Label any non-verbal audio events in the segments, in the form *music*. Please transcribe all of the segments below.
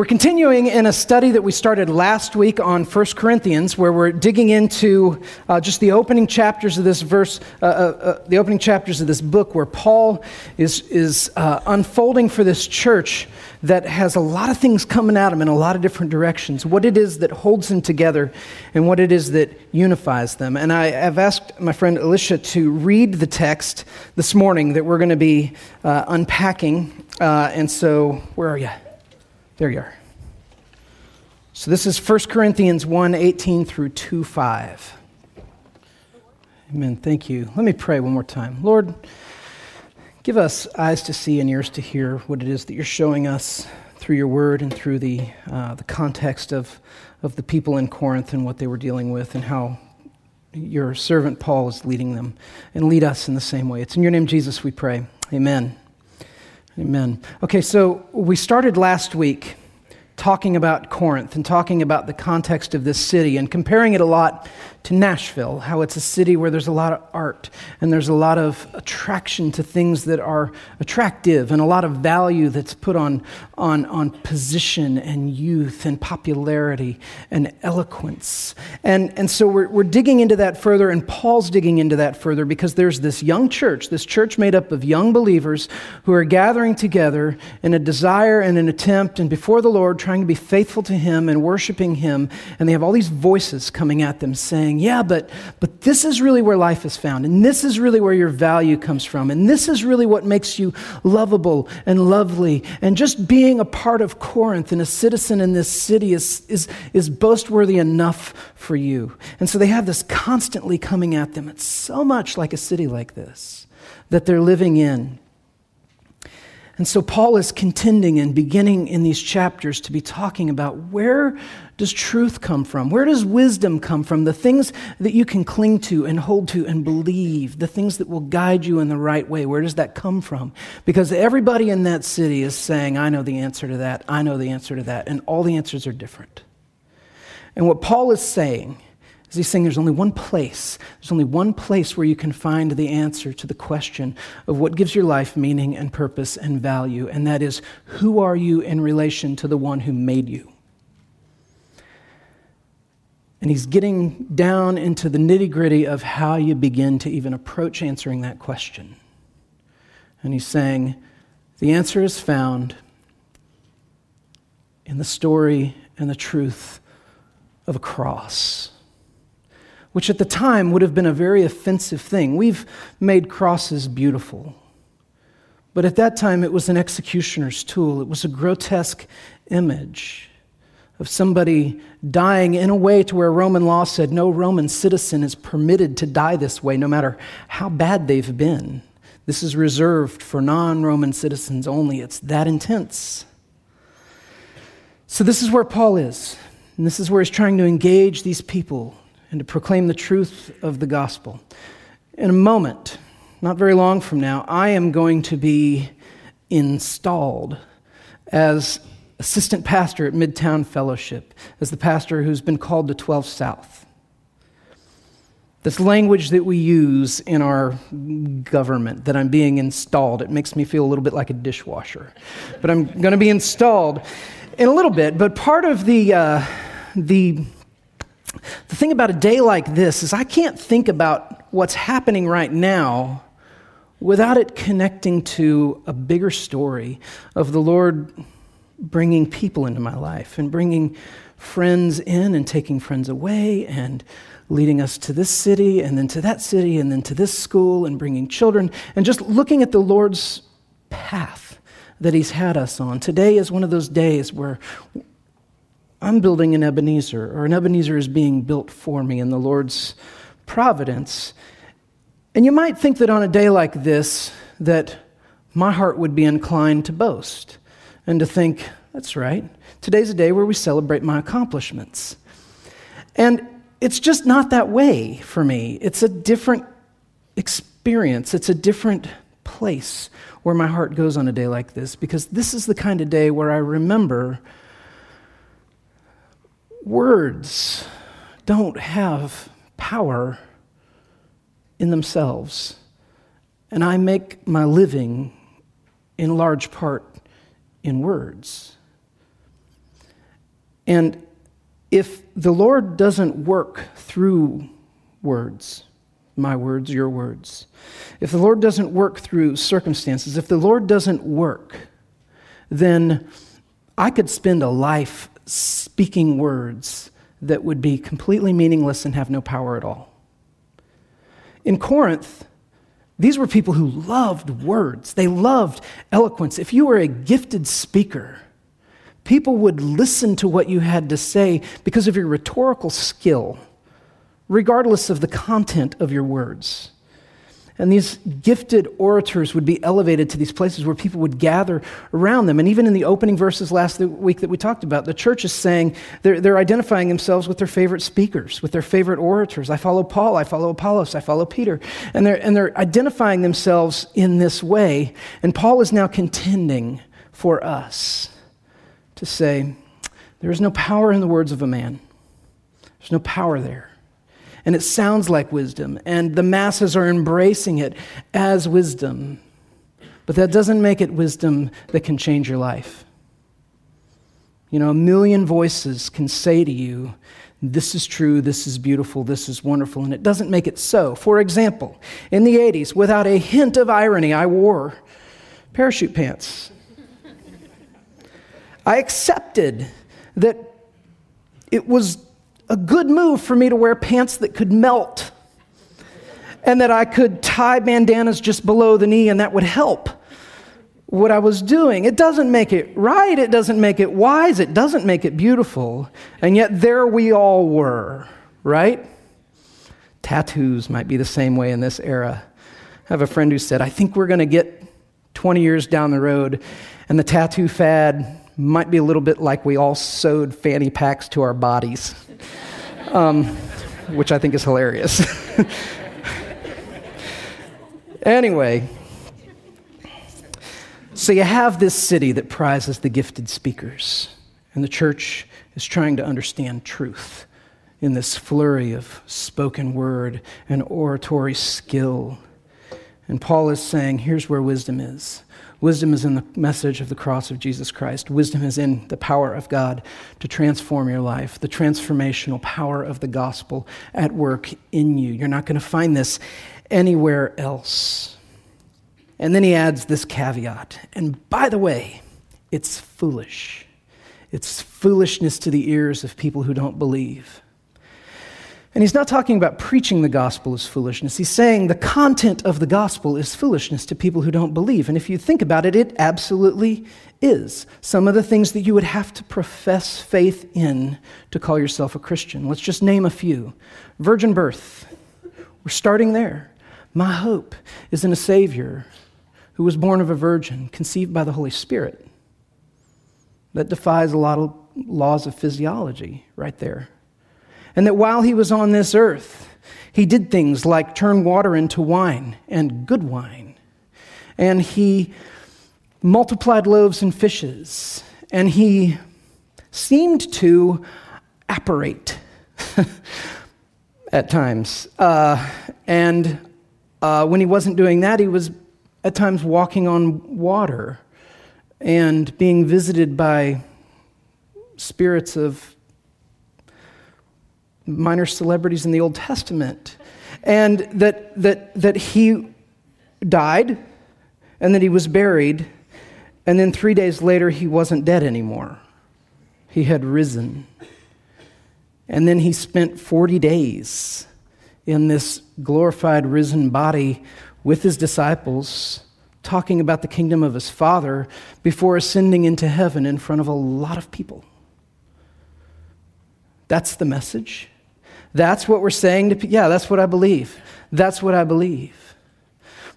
We're continuing in a study that we started last week on 1 Corinthians, where we're digging into uh, just the opening chapters of this verse, uh, uh, uh the opening chapters of this book, where Paul is, is uh, unfolding for this church that has a lot of things coming at him in a lot of different directions, what it is that holds them together, and what it is that unifies them. And I have asked my friend Alicia to read the text this morning that we're going to be uh, unpacking. and so, where are you? There you are. So this is 1 Corinthians 1 18 through 2 5. Amen. Thank you. Let me pray one more time. Lord, give us eyes to see and ears to hear what it is that you're showing us through your word and through the, uh, the context of, of the people in Corinth and what they were dealing with and how your servant Paul is leading them. And lead us in the same way. It's in your name, Jesus, we pray. Amen. Amen. Okay, so we started last week talking about Corinth and talking about the context of this city and comparing it a lot to Nashville, how it's a city where there's a lot of art and there's a lot of attraction to things that are attractive and a lot of value that's put on, on, on position and youth and popularity and eloquence. And, and so we're, we're digging into that further, and Paul's digging into that further because there's this young church, this church made up of young believers who are gathering together in a desire and an attempt and before the Lord, trying to be faithful to Him and worshiping Him. And they have all these voices coming at them saying, saying, Yeah, but, but this is really where life is found, and this is really where your value comes from, and this is really what makes you lovable and lovely. And just being a part of Corinth and a citizen in this city is, is, is boastworthy enough for you. And so they have this constantly coming at them. It's so much like a city like this that they're living in. And so Paul is contending and beginning in these chapters to be talking about where does truth come from? Where does wisdom come from? The things that you can cling to and hold to and believe, the things that will guide you in the right way. Where does that come from? Because everybody in that city is saying, I know the answer to that, I know the answer to that, and all the answers are different. And what Paul is saying is he's saying there's only one place, there's only one place where you can find the answer to the question of what gives your life meaning and purpose and value, and that is who are you in relation to the one who made you? And he's getting down into the nitty gritty of how you begin to even approach answering that question. And he's saying, the answer is found in the story and the truth of a cross which at the time would have been a very offensive thing. We've made crosses beautiful. But at that time, it was an executioner's tool. It was a grotesque image of somebody dying in a way to where Roman law said no Roman citizen is permitted to die this way, no matter how bad they've been. This is reserved for non Roman citizens only. It's that intense. So, this is where Paul is. And this is where he's trying to engage these people and to proclaim the truth of the gospel. In a moment, not very long from now, I am going to be installed as assistant pastor at Midtown Fellowship, as the pastor who's been called to 12 South. This language that we use in our government, that I'm being installed, it makes me feel a little bit like a dishwasher. But I'm going to be installed in a little bit. But part of the, uh, the the thing about a day like this is I can't think about what's happening right now without it connecting to a bigger story of the Lord bringing people into my life and bringing friends in and taking friends away and leading us to this city and then to that city and then to this school and bringing children and just looking at the Lord's path that He's had us on. Today is one of those days where I'm building an Ebenezer, or an Ebenezer is being built for me in the Lord's providence. And you might think that on a day like this, that my heart would be inclined to boast and to think, that's right, today's a day where we celebrate my accomplishments. And it's just not that way for me. It's a different experience, it's a different place where my heart goes on a day like this, because this is the kind of day where I remember words don't have power in themselves. And I make my living in large part in words. And if the Lord doesn't work through words, my words, your words, if the Lord doesn't work through circumstances, if the Lord doesn't work, then I could spend a life speaking words that would be completely meaningless and have no power at all. In Corinth, these were people who loved words, they loved eloquence. If you were a gifted speaker, people would listen to what you had to say because of your rhetorical skill, regardless of the content of your words. And these gifted orators would be elevated to these places where people would gather around them. And even in the opening verses last week that we talked about, the church is saying they're, they're identifying themselves with their favorite speakers, with their favorite orators. I follow Paul, I follow Apollos, I follow Peter. And they're, and they're identifying themselves in this way. And Paul is now contending for us to say, there is no power in the words of a man, there's no power there and it sounds like wisdom, and the masses are embracing it as wisdom. But that doesn't make it wisdom that can change your life. You know, a million voices can say to you, this is true, this is beautiful, this is wonderful, and it doesn't make it so. For example, in the 80s, without a hint of irony, I wore parachute pants. I accepted that it was a good move for me to wear pants that could melt and that I could tie bandanas just below the knee and that would help what I was doing. It doesn't make it right, it doesn't make it wise, it doesn't make it beautiful. And yet there we all were, right? Tattoos might be the same way in this era. I have a friend who said, I think we're going to get 20 years down the road and the tattoo fad might be a little bit like we all sewed fanny packs to our bodies um, which I think is hilarious. *laughs* anyway, so you have this city that prizes the gifted speakers, and the church is trying to understand truth in this flurry of spoken word and oratory skill. And Paul is saying, here's where wisdom is. Wisdom is in the message of the cross of Jesus Christ. Wisdom is in the power of God to transform your life, the transformational power of the gospel at work in you. You're not going to find this anywhere else. And then he adds this caveat. And by the way, it's foolish. It's foolishness to the ears of people who don't believe. And he's not talking about preaching the gospel as foolishness. He's saying the content of the gospel is foolishness to people who don't believe. And if you think about it, it absolutely is. Some of the things that you would have to profess faith in to call yourself a Christian. Let's just name a few virgin birth. We're starting there. My hope is in a Savior who was born of a virgin, conceived by the Holy Spirit. That defies a lot of laws of physiology right there. And that while he was on this earth, he did things like turn water into wine and good wine. And he multiplied loaves and fishes. And he seemed to apparate *laughs* at times. Uh, and uh, when he wasn't doing that, he was at times walking on water and being visited by spirits of minor celebrities in the Old Testament, and that, that, that he died and that he was buried, and then three days later he wasn't dead anymore. He had risen. And then he spent 40 days in this glorified, risen body with his disciples, talking about the kingdom of his Father before ascending into heaven in front of a lot of people. That's the message. That's what we're saying to people. Yeah, that's what I believe. That's what I believe.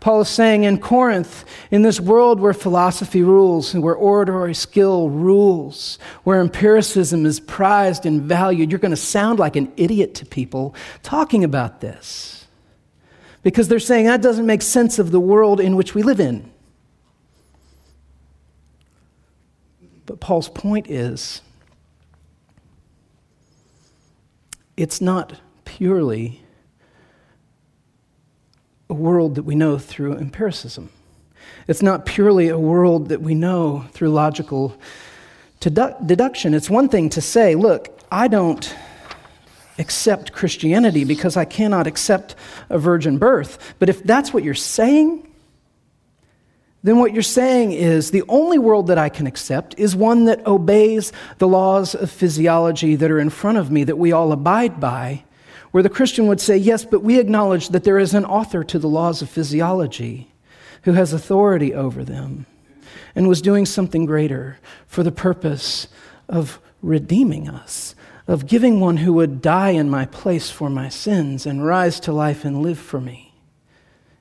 Paul is saying in Corinth, in this world where philosophy rules and where oratory skill rules, where empiricism is prized and valued, you're going to sound like an idiot to people talking about this. Because they're saying that doesn't make sense of the world in which we live in. But Paul's point is it's not purely a world that we know through empiricism. It's not purely a world that we know through logical deduction. It's one thing to say, look, I don't accept Christianity because I cannot accept a virgin birth. But if that's what you're saying, then what you're saying is the only world that I can accept is one that obeys the laws of physiology that are in front of me that we all abide by, where the Christian would say, Yes, but we acknowledge that there is an author to the laws of physiology who has authority over them and was doing something greater for the purpose of redeeming us, of giving one who would die in my place for my sins and rise to life and live for me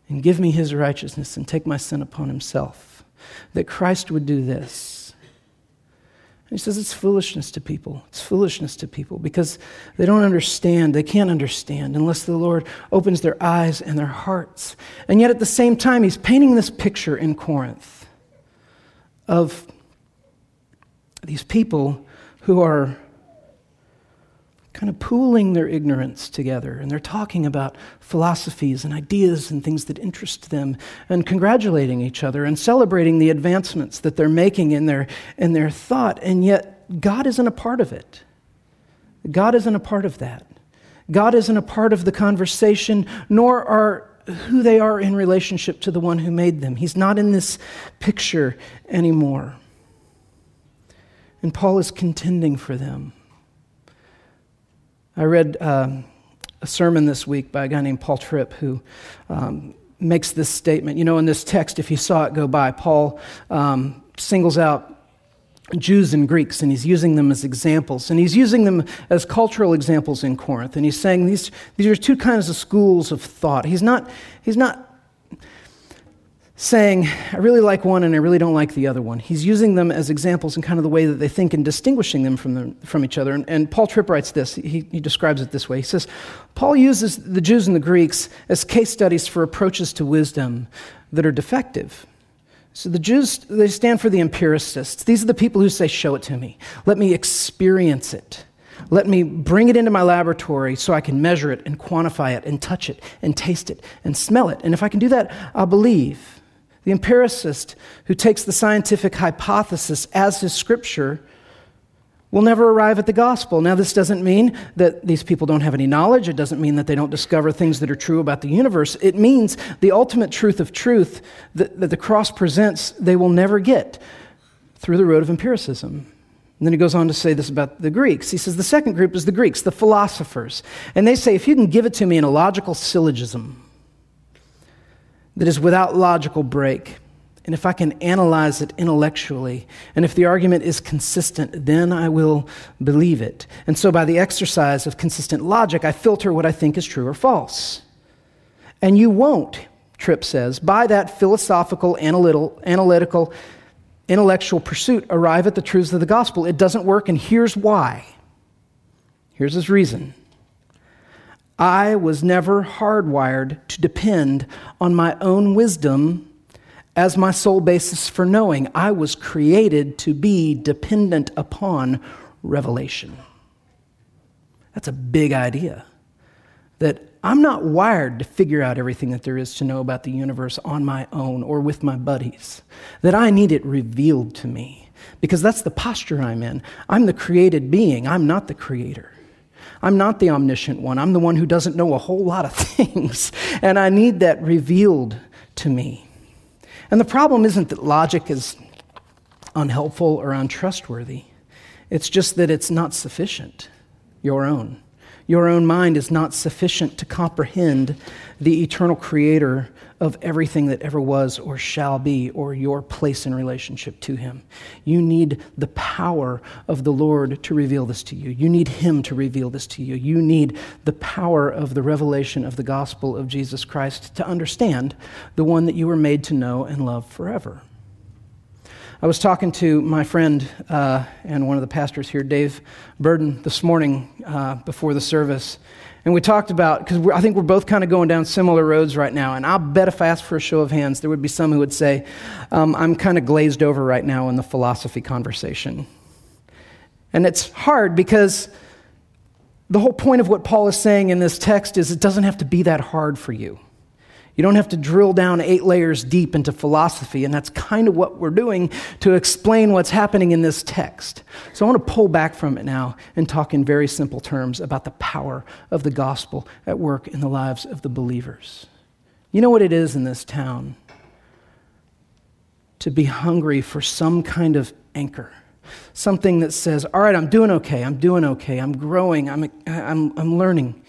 and give me his righteousness and take my sin upon himself. That Christ would do this. And he says it's foolishness to people. It's foolishness to people because they don't understand. They can't understand unless the Lord opens their eyes and their hearts. And yet at the same time, he's painting this picture in Corinth of these people who are kind of pooling their ignorance together. And they're talking about philosophies and ideas and things that interest them and congratulating each other and celebrating the advancements that they're making in their, in their thought. And yet, God isn't a part of it. God isn't a part of that. God isn't a part of the conversation, nor are who they are in relationship to the one who made them. He's not in this picture anymore. And Paul is contending for them. I read um, a sermon this week by a guy named Paul Tripp who um, makes this statement. You know, in this text, if you saw it go by, Paul um, singles out Jews and Greeks, and he's using them as examples. And he's using them as cultural examples in Corinth. And he's saying these, these are two kinds of schools of thought. He's not, he's not saying, I really like one and I really don't like the other one. He's using them as examples in kind of the way that they think and distinguishing them from, from each other. And, and, Paul Tripp writes this. He, he describes it this way. He says, Paul uses the Jews and the Greeks as case studies for approaches to wisdom that are defective. So the Jews, they stand for the empiricists. These are the people who say, Show it to me. Let me experience it. Let me bring it into my laboratory so I can measure it and quantify it and touch it and taste it and smell it. And if I can do that, I'll believe. The empiricist who takes the scientific hypothesis as his scripture will never arrive at the gospel. Now, this doesn't mean that these people don't have any knowledge. It doesn't mean that they don't discover things that are true about the universe. It means the ultimate truth of truth that, that the cross presents, they will never get through the road of empiricism. And then he goes on to say this about the Greeks. He says the second group is the Greeks, the philosophers. And they say, if you can give it to me in a logical syllogism, that is without logical break, and if I can analyze it intellectually, and if the argument is consistent, then I will believe it. And so, by the exercise of consistent logic, I filter what I think is true or false. And you won't, Tripp says, by that philosophical, analytical, analytical intellectual pursuit, arrive at the truths of the gospel. It doesn't work, and here's why. Here's his reason. I was never hardwired to depend on my own wisdom as my sole basis for knowing. I was created to be dependent upon revelation. That's a big idea. That I'm not wired to figure out everything that there is to know about the universe on my own or with my buddies. That I need it revealed to me. Because that's the posture I'm in. I'm the created being, I'm not the creator. I'm not the omniscient one. I'm the one who doesn't know a whole lot of *laughs* things. And I need that revealed to me. And the problem isn't that logic is unhelpful or untrustworthy, it's just that it's not sufficient, your own. Your own mind is not sufficient to comprehend the eternal creator of everything that ever was or shall be or your place in relationship to him. You need the power of the Lord to reveal this to you. You need him to reveal this to you. You need the power of the revelation of the gospel of Jesus Christ to understand the one that you were made to know and love forever. I was talking to my friend uh, and one of the pastors here, Dave Burden, this morning uh, before the service. And we talked about, because I think we're both kind of going down similar roads right now. And I'll bet if I asked for a show of hands, there would be some who would say, um, I'm kind of glazed over right now in the philosophy conversation. And it's hard because the whole point of what Paul is saying in this text is it doesn't have to be that hard for you. You don't have to drill down eight layers deep into philosophy, and that's kind of what we're doing to explain what's happening in this text. So I want to pull back from it now and talk in very simple terms about the power of the gospel at work in the lives of the believers. You know what it is in this town? To be hungry for some kind of anchor something that says, All right, I'm doing okay, I'm doing okay, I'm growing, I'm, I'm, I'm learning.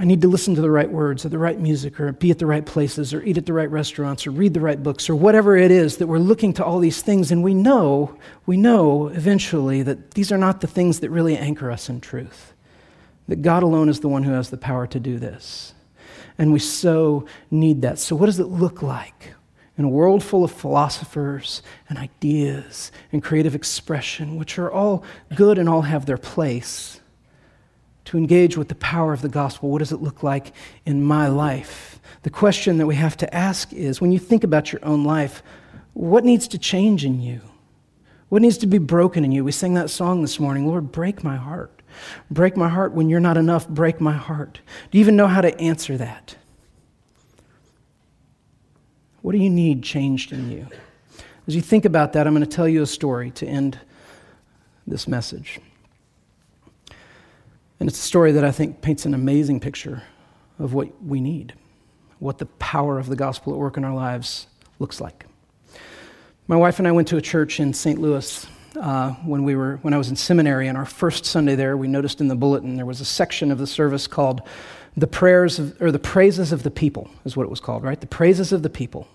I need to listen to the right words or the right music or be at the right places or eat at the right restaurants or read the right books or whatever it is that we're looking to all these things and we know, we know eventually that these are not the things that really anchor us in truth. That God alone is the one who has the power to do this. And we so need that. So, what does it look like? In a world full of philosophers and ideas and creative expression, which are all good and all have their place, to engage with the power of the gospel, what does it look like in my life? The question that we have to ask is when you think about your own life, what needs to change in you? What needs to be broken in you? We sang that song this morning Lord, break my heart. Break my heart when you're not enough. Break my heart. Do you even know how to answer that? What do you need changed in you? As you think about that, I'm going to tell you a story to end this message. And it's a story that I think paints an amazing picture of what we need, what the power of the gospel at work in our lives looks like. My wife and I went to a church in St. Louis uh, when, we were, when I was in seminary. And our first Sunday there, we noticed in the bulletin there was a section of the service called the prayers of, or the praises of the people, is what it was called, right? The praises of the people.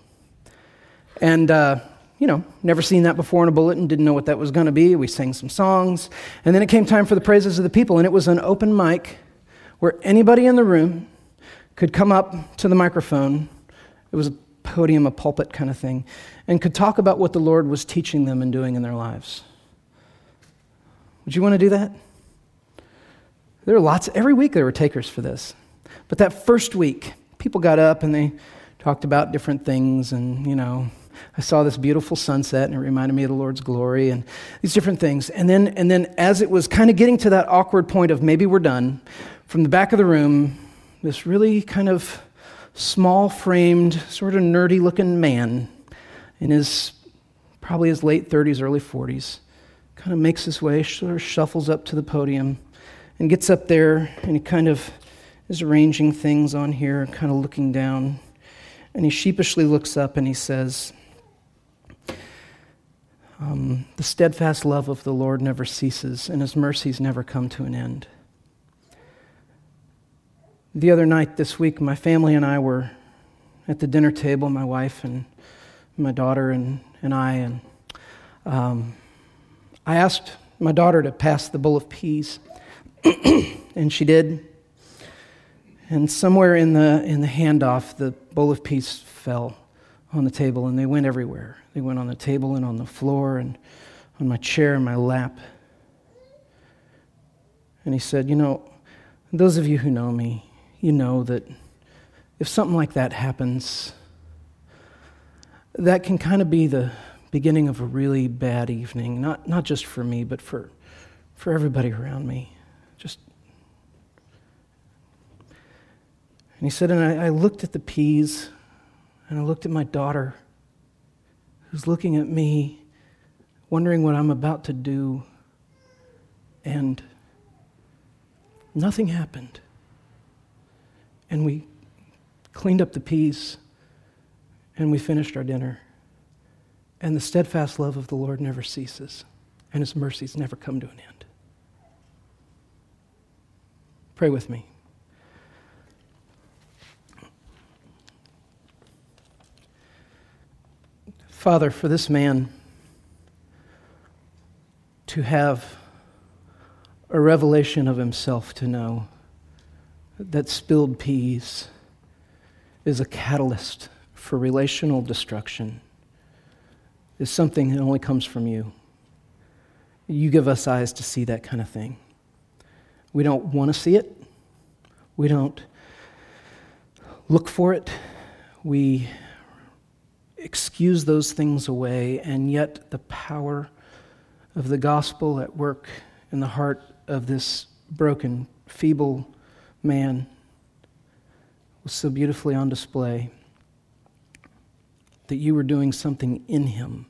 And uh, you know, never seen that before in a bulletin, didn't know what that was going to be. We sang some songs. And then it came time for the praises of the people, and it was an open mic where anybody in the room could come up to the microphone. It was a podium, a pulpit kind of thing, and could talk about what the Lord was teaching them and doing in their lives. Would you want to do that? There were lots, every week there were takers for this. But that first week, people got up and they talked about different things and, you know, I saw this beautiful sunset and it reminded me of the Lord's glory and these different things. And then, and then as it was kind of getting to that awkward point of maybe we're done, from the back of the room, this really kind of small framed, sort of nerdy looking man in his probably his late 30s, early 40s, kind of makes his way, sort of shuffles up to the podium and gets up there and he kind of is arranging things on here, kind of looking down. And he sheepishly looks up and he says, um, the steadfast love of the Lord never ceases, and his mercies never come to an end. The other night this week, my family and I were at the dinner table, my wife and my daughter and, and I, and um, I asked my daughter to pass the bowl of peas, *clears throat* and she did. And somewhere in the, in the handoff, the bowl of peas fell on the table, and they went everywhere. They went on the table and on the floor and on my chair in my lap. And he said, You know, those of you who know me, you know that if something like that happens, that can kind of be the beginning of a really bad evening, not, not just for me, but for, for everybody around me. Just. And he said, and I, I looked at the peas, and I looked at my daughter, who's looking at me, wondering what I'm about to do, and nothing happened. And we cleaned up the peas and we finished our dinner. And the steadfast love of the Lord never ceases, and his mercies never come to an end. Pray with me. Father, for this man to have a revelation of himself to know that spilled peas is a catalyst for relational destruction is something that only comes from you. You give us eyes to see that kind of thing. We don't want to see it. We don't look for it. We excuse those things away, and yet the power of the gospel at work in the heart of this broken, feeble man was so beautifully on display. That you were doing something in him,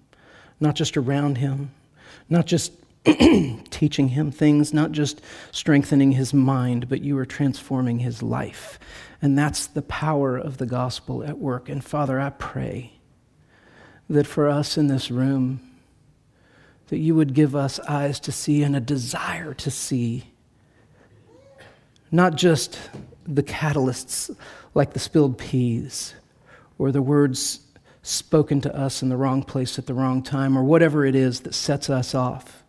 not just around him, not just *clears throat* teaching him things, not just strengthening his mind, but you were transforming his life. And that's the power of the gospel at work. And Father, I pray that for us in this room, that you would give us eyes to see and a desire to see not just the catalysts like the spilled peas or the words spoken to us in the wrong place at the wrong time or whatever it is that sets us off,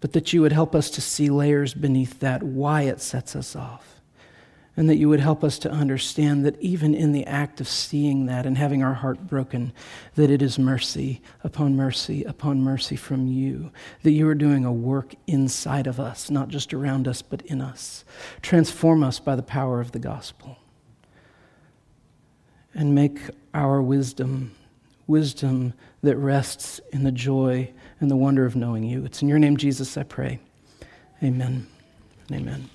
but that you would help us to see layers beneath that, why it sets us off and that you would help us to understand that even in the act of seeing that and having our heart broken, that it is mercy upon mercy upon mercy from you, that you are doing a work inside of us, not just around us, but in us. Transform us by the power of the gospel. And make our wisdom wisdom that rests in the joy and the wonder of knowing you. It's in your name, Jesus, I pray. Amen. Amen.